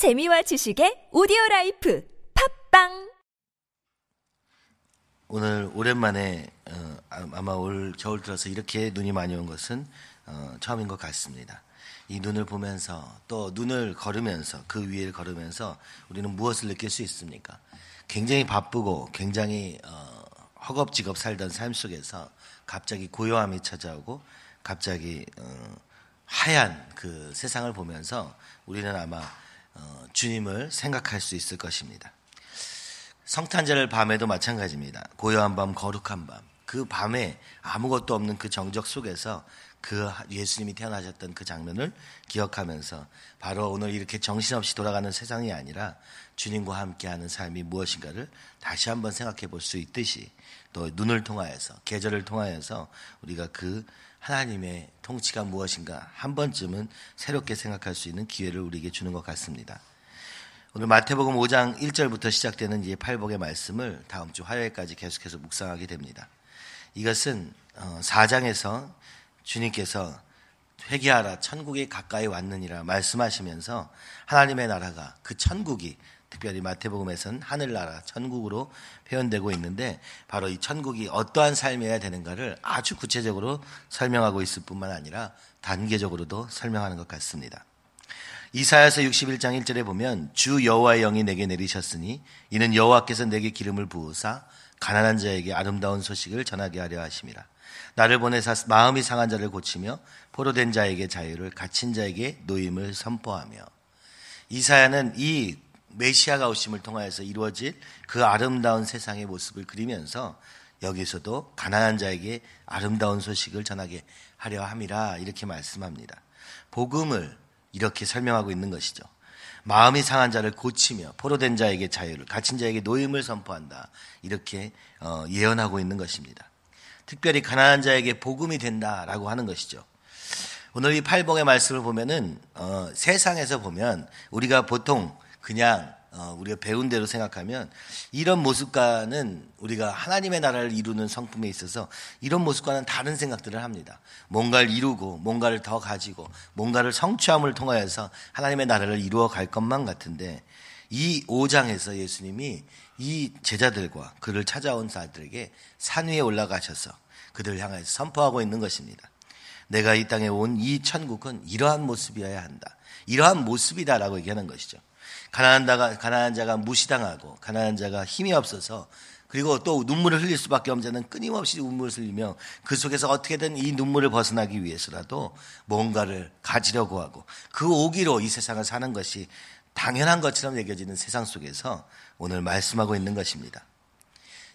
재미와 지식의 오디오 라이프 팟빵 오늘 오랜만에 어, 아마 올 겨울 들어서 이렇게 눈이 많이 온 것은 어, 처음인 것 같습니다. 이 눈을 보면서 또 눈을 걸으면서 그 위를 걸으면서 우리는 무엇을 느낄 수 있습니까? 굉장히 바쁘고 굉장히 어, 허겁지겁 살던 삶 속에서 갑자기 고요함이 찾아오고 갑자기 어, 하얀 그 세상을 보면서 우리는 아마 어, 주님을 생각할 수 있을 것입니다. 성탄절 밤에도 마찬가지입니다. 고요한 밤, 거룩한 밤. 그 밤에 아무것도 없는 그 정적 속에서 그 예수님이 태어나셨던 그 장면을 기억하면서 바로 오늘 이렇게 정신없이 돌아가는 세상이 아니라 주님과 함께하는 삶이 무엇인가를 다시 한번 생각해 볼 수 있듯이 또 눈을 통하여서 계절을 통하여서 우리가 그 하나님의 통치가 무엇인가 한 번쯤은 새롭게 생각할 수 있는 기회를 우리에게 주는 것 같습니다. 오늘 마태복음 5장 1절부터 시작되는 이 팔복의 말씀을 다음 주 화요일까지 계속해서 묵상하게 됩니다. 이것은 4장에서 어, 주님께서 회개하라 천국이 가까이 왔느니라 말씀하시면서 하나님의 나라가 그 천국이 특별히 마태복음에서는 하늘나라 천국으로 표현되고 있는데 바로 이 천국이 어떠한 삶이어야 되는가를 아주 구체적으로 설명하고 있을 뿐만 아니라 단계적으로도 설명하는 것 같습니다. 이사야서 61장 1절에 보면 주 여호와의 영이 내게 내리셨으니 이는 여호와께서 내게 기름을 부으사 가난한 자에게 아름다운 소식을 전하게 하려 하심이라. 나를 보내사 마음이 상한 자를 고치며 포로된 자에게 자유를 갇힌 자에게 노임을 선포하며 이사야는 이 메시아가 오심을 통하여서 이루어질 그 아름다운 세상의 모습을 그리면서 여기서도 가난한 자에게 아름다운 소식을 전하게 하려 함이라 이렇게 말씀합니다. 복음을 이렇게 설명하고 있는 것이죠. 마음이 상한 자를 고치며 포로된 자에게 자유를 갇힌 자에게 노임을 선포한다. 이렇게 어, 예언하고 있는 것입니다. 특별히 가난한 자에게 복음이 된다라고 하는 것이죠. 오늘 이 팔복의 말씀을 보면은 어, 세상에서 보면 우리가 보통 그냥 어, 우리가 배운 대로 생각하면 이런 모습과는 우리가 하나님의 나라를 이루는 성품에 있어서 이런 모습과는 다른 생각들을 합니다. 뭔가를 이루고 뭔가를 더 가지고 뭔가를 성취함을 통하여서 하나님의 나라를 이루어 갈 것만 같은데 이 5장에서 예수님이 이 제자들과 그를 찾아온 사람들에게 산 위에 올라가셔서 그들을 향해서 선포하고 있는 것입니다. 내가 이 땅에 온 이 천국은 이러한 모습이어야 한다. 이러한 모습이다라고 얘기하는 것이죠. 가난한 자가, 가난한 자가 무시당하고 가난한 자가 힘이 없어서 그리고 또 눈물을 흘릴 수밖에 없는 자는 끊임없이 눈물을 흘리며 그 속에서 어떻게든 이 눈물을 벗어나기 위해서라도 뭔가를 가지려고 하고 그 오기로 이 세상을 사는 것이 당연한 것처럼 여겨지는 세상 속에서 오늘 말씀하고 있는 것입니다.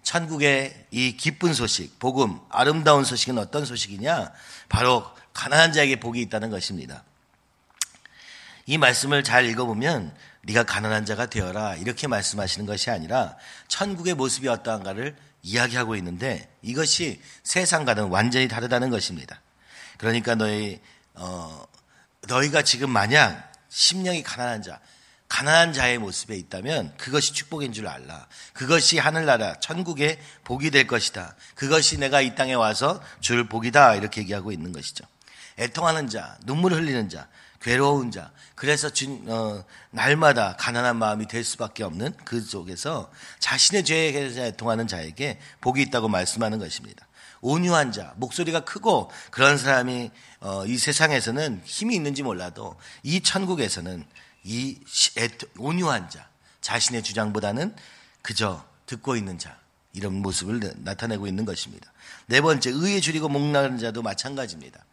천국의 이 기쁜 소식, 복음, 아름다운 소식은 어떤 소식이냐? 바로 가난한 자에게 복이 있다는 것입니다. 이 말씀을 잘 읽어보면 네가 가난한 자가 되어라 이렇게 말씀하시는 것이 아니라 천국의 모습이 어떠한가를 이야기하고 있는데 이것이 세상과는 완전히 다르다는 것입니다. 그러니까 너희 어, 너희가 지금 마냥 심령이 가난한 자, 가난한 자의 모습에 있다면 그것이 축복인 줄 알라. 그것이 하늘나라 천국의 복이 될 것이다. 그것이 내가 이 땅에 와서 줄 복이다 이렇게 얘기하고 있는 것이죠. 애통하는 자, 눈물 흘리는 자, 괴로운 자, 그래서 진, 어, 날마다 가난한 마음이 될 수밖에 없는 그 속에서 자신의 죄에 대해서 통하는 자에게 복이 있다고 말씀하는 것입니다. 온유한 자, 목소리가 크고 그런 사람이 어, 이 세상에서는 힘이 있는지 몰라도 이 천국에서는 이 온유한 자, 자신의 주장보다는 그저 듣고 있는 자, 이런 모습을 나타내고 있는 것입니다. 네 번째, 의에 줄이고 목나는 자도 마찬가지입니다.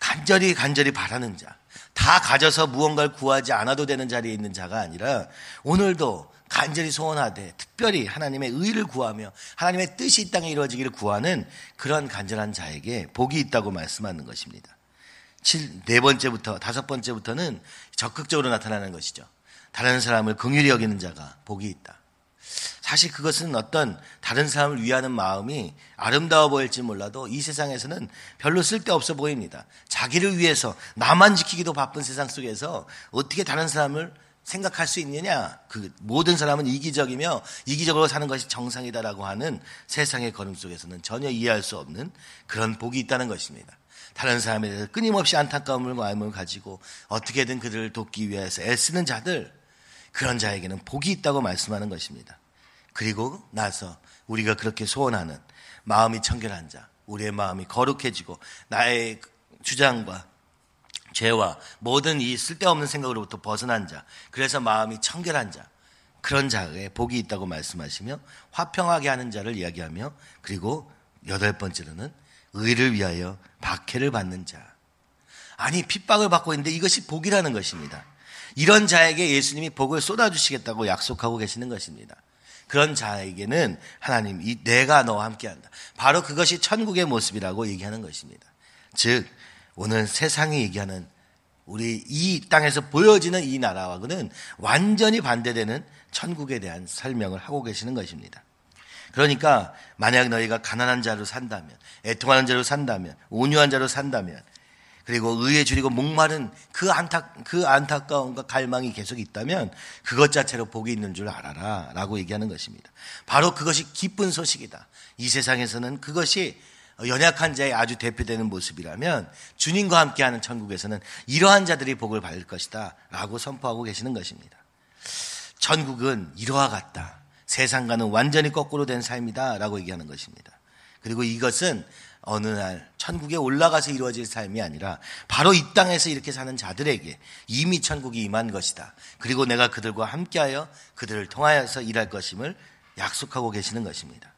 간절히 간절히 바라는 자, 다 가져서 무언가를 구하지 않아도 되는 자리에 있는 자가 아니라 오늘도 간절히 소원하되 특별히 하나님의 의를 구하며 하나님의 뜻이 이 땅에 이루어지기를 구하는 그런 간절한 자에게 복이 있다고 말씀하는 것입니다. 네 번째부터 다섯 번째부터는 적극적으로 나타나는 것이죠. 다른 사람을 긍휼히 여기는 자가 복이 있다. 사실 그것은 어떤 다른 사람을 위하는 마음이 아름다워 보일지 몰라도 이 세상에서는 별로 쓸데없어 보입니다. 자기를 위해서 나만 지키기도 바쁜 세상 속에서 어떻게 다른 사람을 생각할 수 있느냐? 그 모든 사람은 이기적이며 이기적으로 사는 것이 정상이다라고 하는 세상의 걸음 속에서는 전혀 이해할 수 없는 그런 복이 있다는 것입니다. 다른 사람에 대해서 끊임없이 안타까움을 마음을 가지고 어떻게든 그들을 돕기 위해서 애쓰는 자들 그런 자에게는 복이 있다고 말씀하는 것입니다. 그리고 나서 우리가 그렇게 소원하는 마음이 청결한 자, 우리의 마음이 거룩해지고 나의 주장과 죄와 모든 이 쓸데없는 생각으로부터 벗어난 자, 그래서 마음이 청결한 자, 그런 자에 복이 있다고 말씀하시며 화평하게 하는 자를 이야기하며 그리고 여덟 번째로는 의를 위하여 박해를 받는 자. 아니, 핍박을 받고 있는데 이것이 복이라는 것입니다. 이런 자에게 예수님이 복을 쏟아주시겠다고 약속하고 계시는 것입니다. 그런 자에게는 하나님, 이 내가 너와 함께 한다. 바로 그것이 천국의 모습이라고 얘기하는 것입니다. 즉, 오늘 세상이 얘기하는 우리 이 땅에서 보여지는 이 나라와는 완전히 반대되는 천국에 대한 설명을 하고 계시는 것입니다. 그러니까 만약 너희가 가난한 자로 산다면, 애통하는 자로 산다면, 온유한 자로 산다면, 그리고 의에 줄이고 목마른 그 안타 그 안타까움과 갈망이 계속 있다면 그것 자체로 복이 있는 줄 알아라라고 얘기하는 것입니다. 바로 그것이 기쁜 소식이다. 이 세상에서는 그것이 연약한 자의 아주 대표되는 모습이라면 주님과 함께하는 천국에서는 이러한 자들이 복을 받을 것이다라고 선포하고 계시는 것입니다. 천국은 이러와 같다. 세상과는 완전히 거꾸로 된 삶이다라고 얘기하는 것입니다. 그리고 이것은 어느 날 천국에 올라가서 이루어질 삶이 아니라 바로 이 땅에서 이렇게 사는 자들에게 이미 천국이 임한 것이다. 그리고 내가 그들과 함께하여 그들을 통하여서 일할 것임을 약속하고 계시는 것입니다.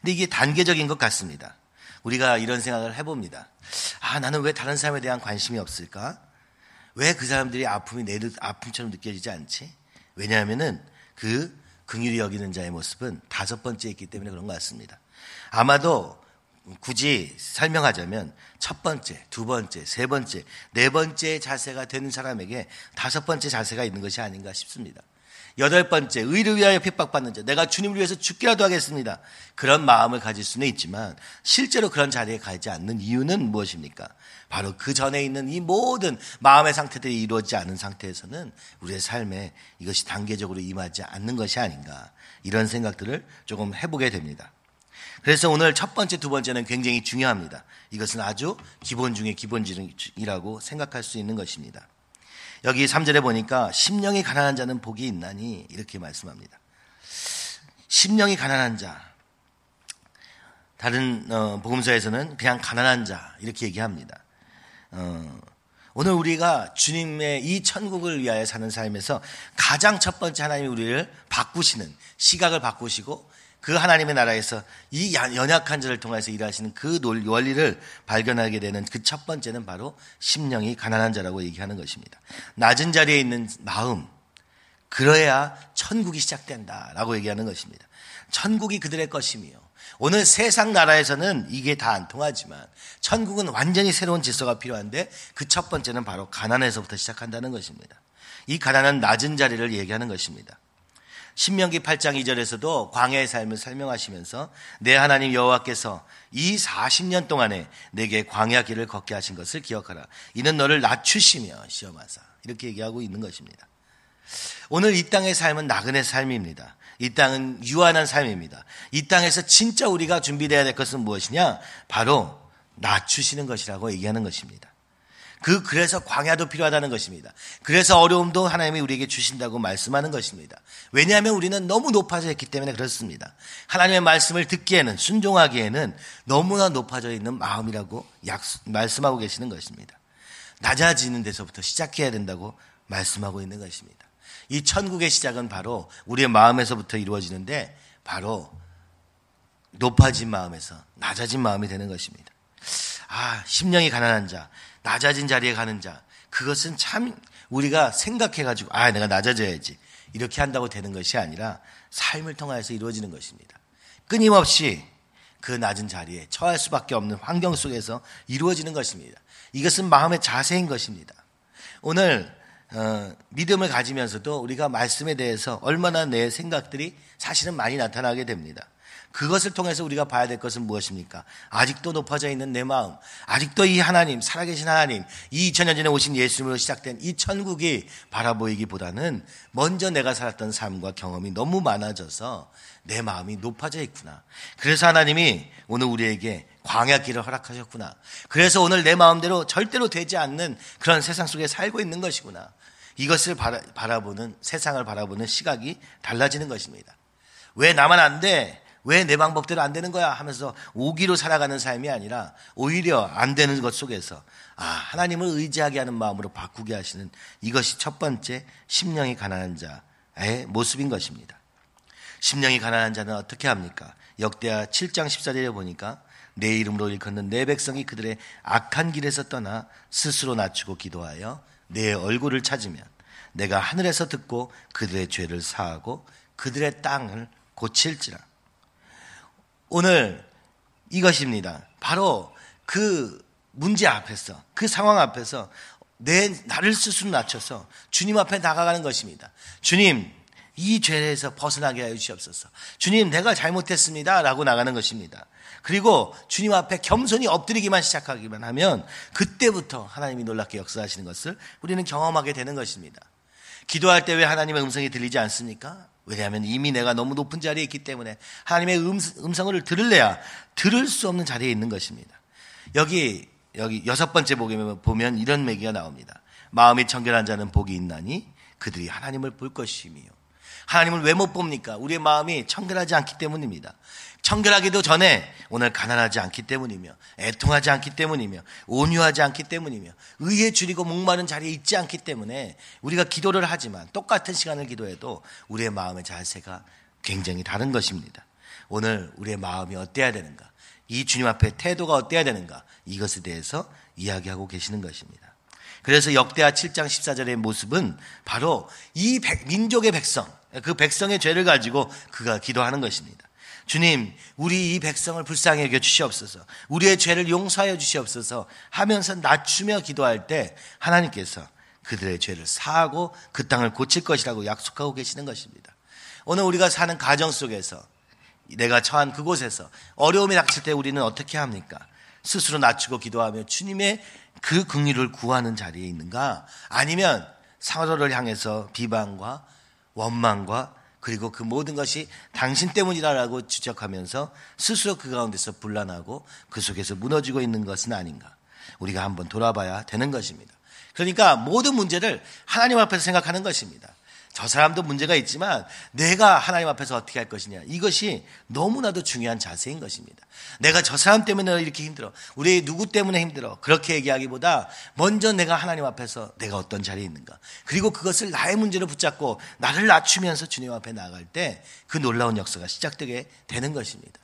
근데 이게 단계적인 것 같습니다. 우리가 이런 생각을 해봅니다. 아, 나는 왜 다른 사람에 대한 관심이 없을까? 왜 그 사람들이 아픔이 내 아픔처럼 느껴지지 않지? 왜냐하면은 그 긍휼히 여기는 자의 모습은 다섯 번째 있기 때문에 그런 것 같습니다. 아마도 굳이 설명하자면 첫 번째, 두 번째, 세 번째, 네 번째 자세가 되는 사람에게 다섯 번째 자세가 있는 것이 아닌가 싶습니다. 여덟 번째, 의를 위하여 핍박받는 자. 내가 주님을 위해서 죽기라도 하겠습니다. 그런 마음을 가질 수는 있지만 실제로 그런 자리에 가지 않는 이유는 무엇입니까? 바로 그 전에 있는 이 모든 마음의 상태들이 이루어지지 않은 상태에서는 우리의 삶에 이것이 단계적으로 임하지 않는 것이 아닌가. 이런 생각들을 조금 해보게 됩니다. 그래서 오늘 첫 번째, 두 번째는 굉장히 중요합니다. 이것은 아주 기본 중의 기본이라고 생각할 수 있는 것입니다. 여기 3절에 보니까 심령이 가난한 자는 복이 있나니 이렇게 말씀합니다. 심령이 가난한 자. 다른 어, 복음서에서는 그냥 가난한 자 이렇게 얘기합니다. 어, 오늘 우리가 주님의 이 천국을 위하여 사는 삶에서 가장 첫 번째 하나님이 우리를 바꾸시는 시각을 바꾸시고 그 하나님의 나라에서 이 연약한 자를 통해서 일하시는 그 원리를 발견하게 되는 그 첫 번째는 바로 심령이 가난한 자라고 얘기하는 것입니다. 낮은 자리에 있는 마음, 그래야 천국이 시작된다라고 얘기하는 것입니다. 천국이 그들의 것이며 오늘 세상 나라에서는 이게 다 안 통하지만 천국은 완전히 새로운 질서가 필요한데 그 첫 번째는 바로 가난에서부터 시작한다는 것입니다. 이 가난은 낮은 자리를 얘기하는 것입니다. 신명기 8장 2절에서도 광야의 삶을 설명하시면서 내 하나님 여호와께서 이 40년 동안에 내게 광야 길을 걷게 하신 것을 기억하라. 이는 너를 낮추시며 시험하사. 이렇게 얘기하고 있는 것입니다. 오늘 이 땅의 삶은 나그네 삶입니다. 이 땅은 유한한 삶입니다. 이 땅에서 진짜 우리가 준비되어야 될 것은 무엇이냐? 바로 낮추시는 것이라고 얘기하는 것입니다. 그 그래서 광야도 필요하다는 것입니다. 그래서 어려움도 하나님이 우리에게 주신다고 말씀하는 것입니다. 왜냐하면 우리는 너무 높아져 있기 때문에 그렇습니다. 하나님의 말씀을 듣기에는 순종하기에는 너무나 높아져 있는 마음이라고 약속, 말씀하고 계시는 것입니다. 낮아지는 데서부터 시작해야 된다고 말씀하고 있는 것입니다. 이 천국의 시작은 바로 우리의 마음에서부터 이루어지는데 바로 높아진 마음에서 낮아진 마음이 되는 것입니다. 아, 심령이 가난한 자, 낮아진 자리에 가는 자, 그것은 참 우리가 생각해가지고, 아, 내가 낮아져야지. 이렇게 한다고 되는 것이 아니라 삶을 통하여서 이루어지는 것입니다. 끊임없이 그 낮은 자리에 처할 수밖에 없는 환경 속에서 이루어지는 것입니다. 이것은 마음의 자세인 것입니다. 오늘 어, 믿음을 가지면서도 우리가 말씀에 대해서 얼마나 내 생각들이 사실은 많이 나타나게 됩니다. 그것을 통해서 우리가 봐야 될 것은 무엇입니까? 아직도 높아져 있는 내 마음, 아직도 이 하나님, 살아계신 하나님, 이 2000년 전에 오신 예수님으로 시작된 이 천국이 바라보이기보다는 먼저 내가 살았던 삶과 경험이 너무 많아져서 내 마음이 높아져 있구나. 그래서 하나님이 오늘 우리에게 광야 길을 허락하셨구나. 그래서 오늘 내 마음대로 절대로 되지 않는 그런 세상 속에 살고 있는 것이구나. 이것을 바라, 보는 세상을 바라보는 시각이 달라지는 것입니다. 왜 나만 안 돼? 왜 내 방법대로 안 되는 거야? 하면서 오기로 살아가는 삶이 아니라 오히려 안 되는 것 속에서 아, 하나님을 의지하게 하는 마음으로 바꾸게 하시는 이것이 첫 번째 심령이 가난한 자의 모습인 것입니다. 심령이 가난한 자는 어떻게 합니까? 역대하 7장 14절에 보니까 내 이름으로 일컫는 내 백성이 그들의 악한 길에서 떠나 스스로 낮추고 기도하여 내 얼굴을 찾으면 내가 하늘에서 듣고 그들의 죄를 사하고 그들의 땅을 고칠지라. 오늘 이것입니다. 바로 그 문제 앞에서 그 상황 앞에서 내 나를 스스로 낮춰서 주님 앞에 나가가는 것입니다. 주님 이 죄에서 벗어나게 하여 주시옵소서. 주님 내가 잘못했습니다 라고 나가는 것입니다. 그리고 주님 앞에 겸손히 엎드리기만 시작하기만 하면 그때부터 하나님이 놀랍게 역사하시는 것을 우리는 경험하게 되는 것입니다. 기도할 때 왜 하나님의 음성이 들리지 않습니까? 왜냐하면 이미 내가 너무 높은 자리에 있기 때문에 하나님의 음, 음성을 들을래야 들을 수 없는 자리에 있는 것입니다. 여기 여기 여섯 번째 복에 보면 이런 얘기가 나옵니다. 마음이 청결한 자는 복이 있나니 그들이 하나님을 볼 것이며 하나님을 왜 못 봅니까? 우리의 마음이 청결하지 않기 때문입니다. 청결하기도 전에 오늘 가난하지 않기 때문이며 애통하지 않기 때문이며 온유하지 않기 때문이며 의에 줄이고 목마른 자리에 있지 않기 때문에 우리가 기도를 하지만 똑같은 시간을 기도해도 우리의 마음의 자세가 굉장히 다른 것입니다. 오늘 우리의 마음이 어때야 되는가? 이 주님 앞에 태도가 어때야 되는가? 이것에 대해서 이야기하고 계시는 것입니다. 그래서 역대하 7장 14절의 모습은 바로 이 백, 민족의 백성, 그 백성의 죄를 가지고 그가 기도하는 것입니다. 주님, 우리 이 백성을 불쌍히 여겨 주시옵소서. 우리의 죄를 용서하여 주시옵소서 하면서 낮추며 기도할 때 하나님께서 그들의 죄를 사하고 그 땅을 고칠 것이라고 약속하고 계시는 것입니다. 오늘 우리가 사는 가정 속에서 내가 처한 그곳에서 어려움이 닥칠 때 우리는 어떻게 합니까? 스스로 낮추고 기도하며 주님의 그 긍휼을 구하는 자리에 있는가? 아니면 상호를 향해서 비방과 원망과 그리고 그 모든 것이 당신 때문이다라고 지적하면서 스스로 그 가운데서 분란하고 그 속에서 무너지고 있는 것은 아닌가. 우리가 한번 돌아봐야 되는 것입니다. 그러니까 모든 문제를 하나님 앞에서 생각하는 것입니다. 저 사람도 문제가 있지만 내가 하나님 앞에서 어떻게 할 것이냐. 이것이 너무나도 중요한 자세인 것입니다. 내가 저 사람 때문에 이렇게 힘들어. 우리 누구 때문에 힘들어. 그렇게 얘기하기보다 먼저 내가 하나님 앞에서 내가 어떤 자리에 있는가. 그리고 그것을 나의 문제로 붙잡고 나를 낮추면서 주님 앞에 나갈 때 그 놀라운 역사가 시작되게 되는 것입니다.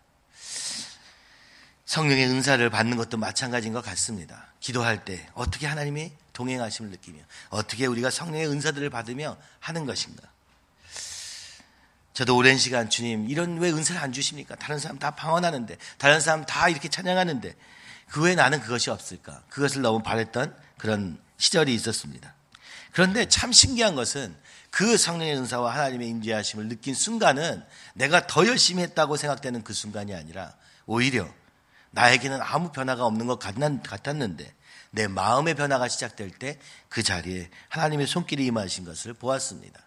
성령의 은사를 받는 것도 마찬가지인 것 같습니다. 기도할 때 어떻게 하나님이 동행하심을 느끼며 어떻게 우리가 성령의 은사들을 받으며 하는 것인가. 저도 오랜 시간 주님 이런 왜 은사를 안 주십니까? 다른 사람 다 방언하는데 다른 사람 다 이렇게 찬양하는데 그 외에 나는 그것이 없을까? 그것을 너무 바랬던 그런 시절이 있었습니다. 그런데 참 신기한 것은 그 성령의 은사와 하나님의 인지하심을 느낀 순간은 내가 더 열심히 했다고 생각되는 그 순간이 아니라 오히려 나에게는 아무 변화가 없는 것 같았는데 내 마음의 변화가 시작될 때 그 자리에 하나님의 손길이 임하신 것을 보았습니다.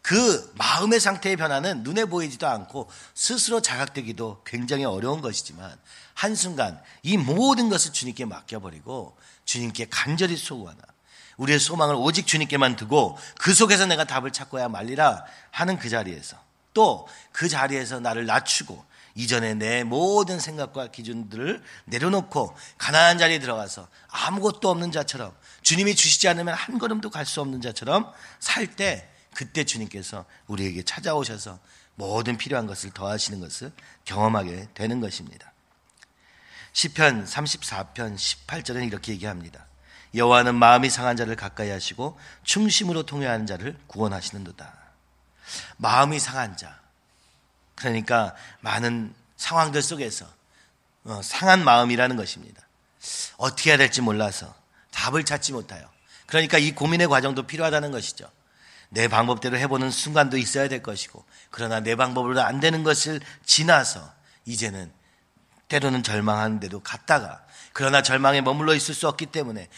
그 마음의 상태의 변화는 눈에 보이지도 않고 스스로 자각되기도 굉장히 어려운 것이지만 한순간 이 모든 것을 주님께 맡겨버리고 주님께 간절히 소구하나 우리의 소망을 오직 주님께만 두고 그 속에서 내가 답을 찾고야 말리라 하는 그 자리에서 또 그 자리에서 나를 낮추고 이전에 내 모든 생각과 기준들을 내려놓고 가난한 자리에 들어가서 아무것도 없는 자처럼 주님이 주시지 않으면 한 걸음도 갈 수 없는 자처럼 살 때 그때 주님께서 우리에게 찾아오셔서 모든 필요한 것을 더하시는 것을 경험하게 되는 것입니다. 시편 34편 18절은 이렇게 얘기합니다. 여호와는 마음이 상한 자를 가까이 하시고 충심으로 통회하는 자를 구원하시는도다. 마음이 상한 자, 그러니까 많은 상황들 속에서 어, 상한 마음이라는 것입니다. 어떻게 해야 될지 몰라서 답을 찾지 못하여. 그러니까 이 고민의 과정도 필요하다는 것이죠. 내 방법대로 해보는 순간도 있어야 될 것이고, 그러나 내 방법으로 안 되는 것을 지나서 이제는 때로는 절망하는데도 갔다가, 그러나 절망에 머물러 있을 수 없기 때문에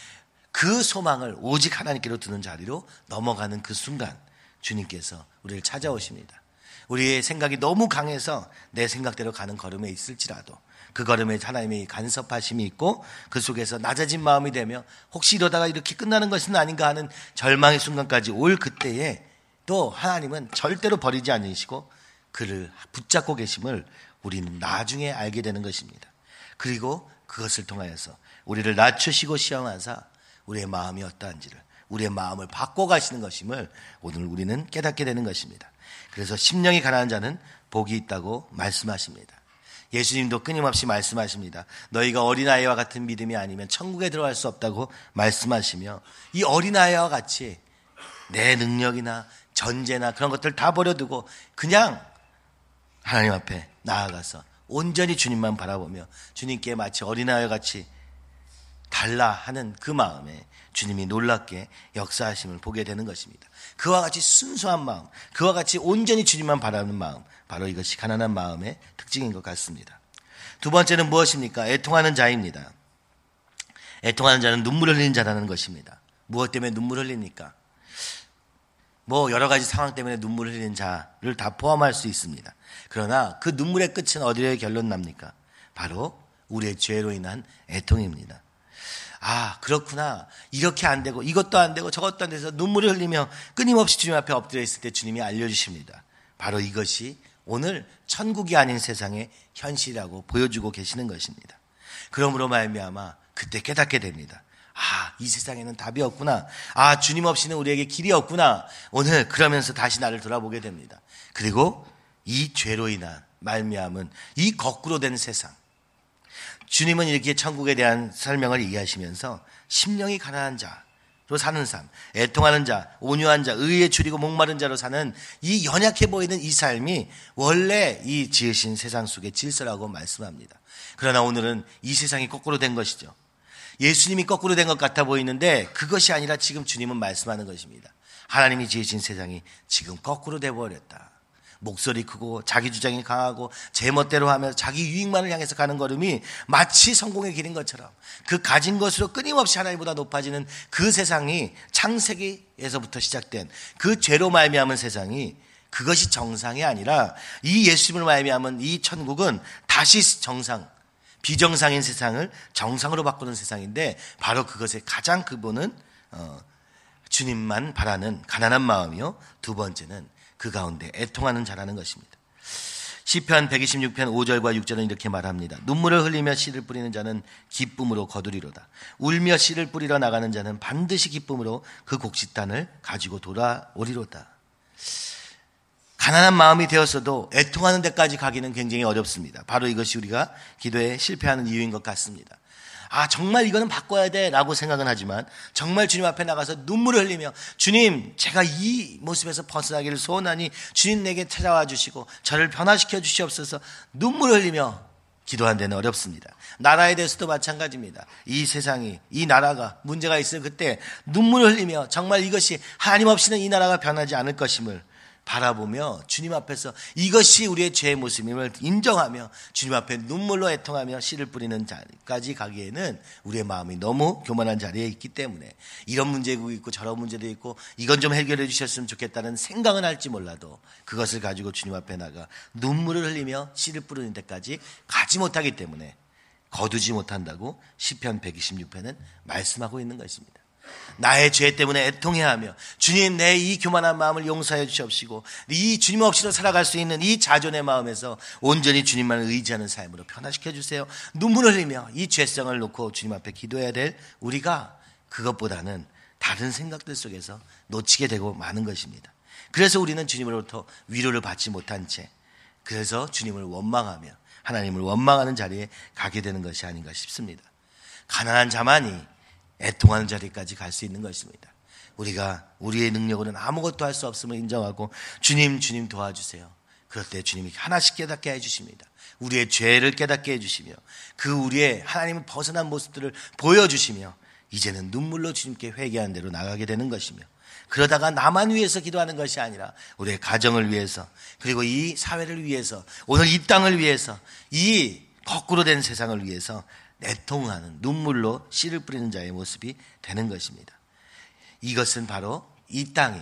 그 소망을 오직 하나님께로 두는 자리로 넘어가는 그 순간, 주님께서 우리를 찾아오십니다. 우리의 생각이 너무 강해서 내 생각대로 가는 걸음에 있을지라도 그 걸음에 하나님의 간섭하심이 있고 그 속에서 낮아진 마음이 되며 혹시 이러다가 이렇게 끝나는 것은 아닌가 하는 절망의 순간까지 올 그때에 또 하나님은 절대로 버리지 않으시고 그를 붙잡고 계심을 우리는 나중에 알게 되는 것입니다. 그리고 그것을 통하여서 우리를 낮추시고 시험하사 우리의 마음이 어떠한지를 우리의 마음을 바꿔 가시는 것임을 오늘 우리는 깨닫게 되는 것입니다. 그래서 심령이 가난한 자는 복이 있다고 말씀하십니다. 예수님도 끊임없이 말씀하십니다. 너희가 어린아이와 같은 믿음이 아니면 천국에 들어갈 수 없다고 말씀하시며 이 어린아이와 같이 내 능력이나 전제나 그런 것들 다 버려두고 그냥 하나님 앞에 나아가서 온전히 주님만 바라보며 주님께 마치 어린아이와 같이 달라 하는 그 마음에 주님이 놀랍게 역사하심을 보게 되는 것입니다. 그와 같이 순수한 마음, 그와 같이 온전히 주님만 바라는 마음, 바로 이것이 가난한 마음의 특징인 것 같습니다. 두 번째는 무엇입니까? 애통하는 자입니다. 애통하는 자는 눈물을 흘리는 자라는 것입니다. 무엇 때문에 눈물을 흘립니까? 뭐 여러 가지 상황 때문에 눈물을 흘리는 자를 다 포함할 수 있습니다. 그러나 그 눈물의 끝은 어디에 결론 납니까? 바로 우리의 죄로 인한 애통입니다. 아, 그렇구나. 이렇게 안 되고, 이것도 안 되고, 저것도 안 돼서 눈물을 흘리며 끊임없이 주님 앞에 엎드려 있을 때 주님이 알려주십니다. 바로 이것이 오늘 천국이 아닌 세상의 현실이라고 보여주고 계시는 것입니다. 그러므로 말미암아 그때 깨닫게 됩니다. 아, 이 세상에는 답이 없구나. 아, 주님 없이는 우리에게 길이 없구나. 오늘 그러면서 다시 나를 돌아보게 됩니다. 그리고 이 죄로 인한 말미암은 이 거꾸로 된 세상. 주님은 이렇게 천국에 대한 설명을 얘기하시면서 심령이 가난한 자로 사는 삶, 애통하는 자, 온유한 자, 의에 줄이고 목마른 자로 사는 이 연약해 보이는 이 삶이 원래 이 지으신 세상 속의 질서라고 말씀합니다. 그러나 오늘은 이 세상이 거꾸로 된 것이죠. 예수님이 거꾸로 된 것 같아 보이는데 그것이 아니라 지금 주님은 말씀하는 것입니다. 하나님이 지으신 세상이 지금 거꾸로 돼 버렸다. 목소리 크고 자기 주장이 강하고 제 멋대로 하면서 자기 유익만을 향해서 가는 걸음이 마치 성공의 길인 것처럼 그 가진 것으로 끊임없이 하나님보다 높아지는 그 세상이 창세기에서부터 시작된 그 죄로 말미암은 세상이 그것이 정상이 아니라 이 예수님을 말미암은 이 천국은 다시 정상 비정상인 세상을 정상으로 바꾸는 세상인데 바로 그것의 가장 근본은 어, 주님만 바라는 가난한 마음이요. 두 번째는 그 가운데 애통하는 자라는 것입니다. 시편 126편 5절과 6절은 이렇게 말합니다. 눈물을 흘리며 씨를 뿌리는 자는 기쁨으로 거두리로다. 울며 씨를 뿌리러 나가는 자는 반드시 기쁨으로 그 곡식단을 가지고 돌아오리로다. 가난한 마음이 되었어도 애통하는 데까지 가기는 굉장히 어렵습니다. 바로 이것이 우리가 기도에 실패하는 이유인 것 같습니다. 아, 정말 이거는 바꿔야 돼. 라고 생각은 하지만 정말 주님 앞에 나가서 눈물을 흘리며 주님, 제가 이 모습에서 벗어나기를 소원하니 주님 내게 찾아와 주시고 저를 변화시켜 주시옵소서 눈물을 흘리며 기도한 데는 어렵습니다. 나라에 대해서도 마찬가지입니다. 이 세상이, 이 나라가 문제가 있을 그때 눈물을 흘리며 정말 이것이 하나님 없이는 이 나라가 변하지 않을 것임을 바라보며 주님 앞에서 이것이 우리의 죄의 모습임을 인정하며 주님 앞에 눈물로 애통하며 씨를 뿌리는 자리까지 가기에는 우리의 마음이 너무 교만한 자리에 있기 때문에 이런 문제도 있고 저런 문제도 있고 이건 좀 해결해 주셨으면 좋겠다는 생각은 할지 몰라도 그것을 가지고 주님 앞에 나가 눈물을 흘리며 씨를 뿌리는 데까지 가지 못하기 때문에 거두지 못한다고 시편 126편은 말씀하고 있는 것입니다. 나의 죄 때문에 애통해 하며 주님 내 이 교만한 마음을 용서해 주시옵시고 이 주님 없이도 살아갈 수 있는 이 자존의 마음에서 온전히 주님만을 의지하는 삶으로 변화시켜 주세요. 눈물을 흘리며 이 죄성을 놓고 주님 앞에 기도해야 될 우리가 그것보다는 다른 생각들 속에서 놓치게 되고 마는 것입니다. 그래서 우리는 주님으로부터 위로를 받지 못한 채 그래서 주님을 원망하며 하나님을 원망하는 자리에 가게 되는 것이 아닌가 싶습니다. 가난한 자만이 애통하는 자리까지 갈 수 있는 것입니다. 우리가 우리의 능력으로는 아무것도 할 수 없음을 인정하고 주님 주님 도와주세요. 그럴 때 주님이 하나씩 깨닫게 해주십니다. 우리의 죄를 깨닫게 해주시며 그 우리의 하나님을 벗어난 모습들을 보여주시며 이제는 눈물로 주님께 회개한 대로 나가게 되는 것이며 그러다가 나만 위해서 기도하는 것이 아니라 우리의 가정을 위해서 그리고 이 사회를 위해서 오늘 이 땅을 위해서 이 거꾸로 된 세상을 위해서 애통하는 눈물로 씨를 뿌리는 자의 모습이 되는 것입니다. 이것은 바로 이 땅이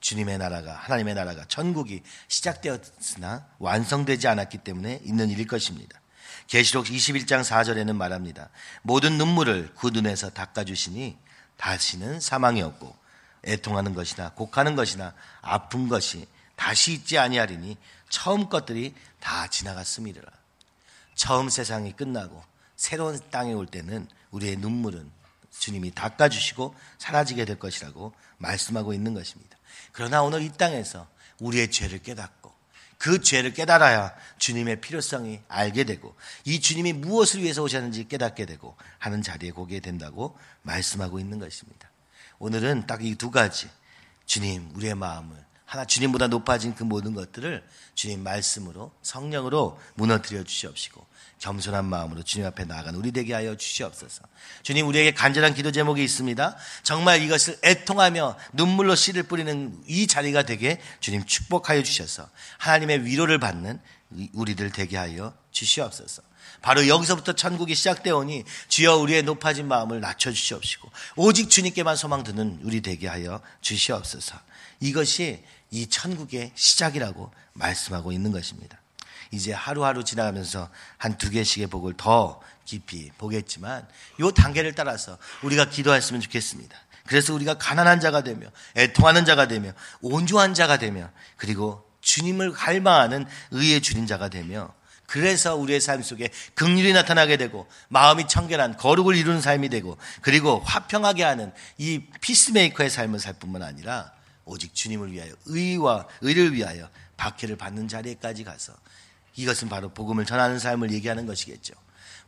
주님의 나라가 하나님의 나라가 천국이 시작되었으나 완성되지 않았기 때문에 있는 일일 것입니다. 계시록 21장 4절에는 말합니다. 모든 눈물을 그 눈에서 닦아 주시니 다시는 사망이 없고 애통하는 것이나 곡하는 것이나 아픈 것이 다시 있지 아니하리니 처음 것들이 다 지나갔음이라. 처음 세상이 끝나고 새로운 땅에 올 때는 우리의 눈물은 주님이 닦아주시고 사라지게 될 것이라고 말씀하고 있는 것입니다. 그러나 오늘 이 땅에서 우리의 죄를 깨닫고 그 죄를 깨달아야 주님의 필요성이 알게 되고 이 주님이 무엇을 위해서 오셨는지 깨닫게 되고 하는 자리에 오게 된다고 말씀하고 있는 것입니다. 오늘은 딱 이 두 가지 주님 우리의 마음을 하나 주님보다 높아진 그 모든 것들을 주님 말씀으로 성령으로 무너뜨려 주시옵시고 겸손한 마음으로 주님 앞에 나아가는 우리 되게 하여 주시옵소서. 주님 우리에게 간절한 기도 제목이 있습니다. 정말 이것을 애통하며 눈물로 씨를 뿌리는 이 자리가 되게 주님 축복하여 주셔서 하나님의 위로를 받는 우리들 되게 하여 주시옵소서. 바로 여기서부터 천국이 시작되오니 주여 우리의 높아진 마음을 낮춰 주시옵시고 오직 주님께만 소망 드는 우리 되게 하여 주시옵소서. 이것이 이 천국의 시작이라고 말씀하고 있는 것입니다. 이제 하루하루 지나가면서 한 두 개씩의 복을 더 깊이 보겠지만 요 단계를 따라서 우리가 기도했으면 좋겠습니다. 그래서 우리가 가난한 자가 되며 애통하는 자가 되며 온주한 자가 되며 그리고 주님을 갈망하는 의의 주인 자가 되며 그래서 우리의 삶 속에 극률이 나타나게 되고 마음이 청결한 거룩을 이루는 삶이 되고 그리고 화평하게 하는 이 피스메이커의 삶을 살 뿐만 아니라 오직 주님을 위하여 의와 의를 위하여 박해를 받는 자리에까지 가서 이것은 바로 복음을 전하는 삶을 얘기하는 것이겠죠.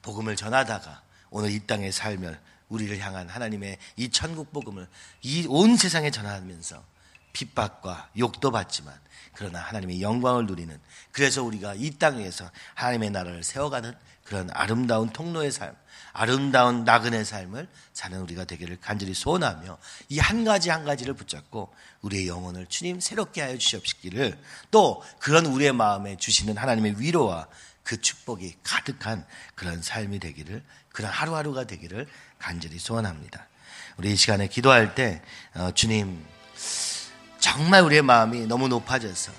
복음을 전하다가 오늘 이 땅의 삶을 우리를 향한 하나님의 이 천국 복음을 이 온 세상에 전하면서 핍박과 욕도 받지만 그러나 하나님의 영광을 누리는 그래서 우리가 이 땅에서 하나님의 나라를 세워가는 그런 아름다운 통로의 삶, 아름다운 나그네 삶을 사는 우리가 되기를 간절히 소원하며 이 한 가지 한 가지를 붙잡고 우리의 영혼을 주님 새롭게 하여 주시옵시기를 또 그런 우리의 마음에 주시는 하나님의 위로와 그 축복이 가득한 그런 삶이 되기를 그런 하루하루가 되기를 간절히 소원합니다. 우리 이 시간에 기도할 때 어, 주님 정말 우리의 마음이 너무 높아져서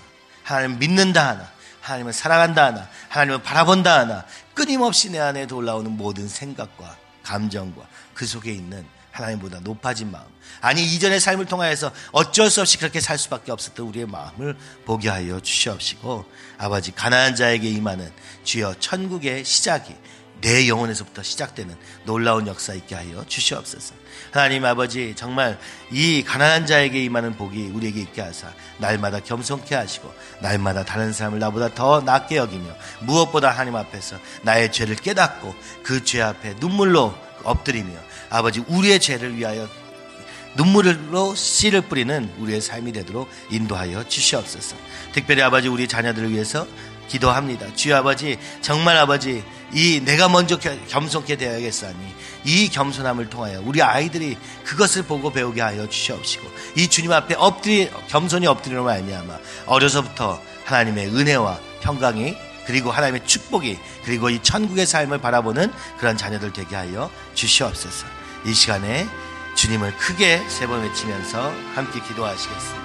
하나님 믿는다 하나 하나님을 사랑한다 하나, 하나님을 바라본다 하나, 끊임없이 내 안에 올라오는 모든 생각과 감정과 그 속에 있는 하나님보다 높아진 마음. 아니, 이전의 삶을 통하여서 어쩔 수 없이 그렇게 살 수밖에 없었던 우리의 마음을 보게 하여 주시옵시고, 아버지, 가난한 자에게 임하는 주여 천국의 시작이 내 영혼에서부터 시작되는 놀라운 역사 있게 하여 주시옵소서. 하나님 아버지 정말 이 가난한 자에게 임하는 복이 우리에게 있게 하사 날마다 겸손케 하시고 날마다 다른 사람을 나보다 더 낫게 여기며 무엇보다 하나님 앞에서 나의 죄를 깨닫고 그 죄 앞에 눈물로 엎드리며 아버지 우리의 죄를 위하여 눈물로 씨를 뿌리는 우리의 삶이 되도록 인도하여 주시옵소서. 특별히 아버지 우리 자녀들을 위해서 기도합니다. 주여 아버지, 정말 아버지, 이 내가 먼저 겸손케 되어야겠사니 이 겸손함을 통하여 우리 아이들이 그것을 보고 배우게 하여 주시옵시고 이 주님 앞에 엎드리 겸손히 엎드리는 말미암아 어려서부터 하나님의 은혜와 평강이 그리고 하나님의 축복이 그리고 이 천국의 삶을 바라보는 그런 자녀들 되게 하여 주시옵소서. 이 시간에 주님을 크게 세 번 외치면서 함께 기도하시겠습니다.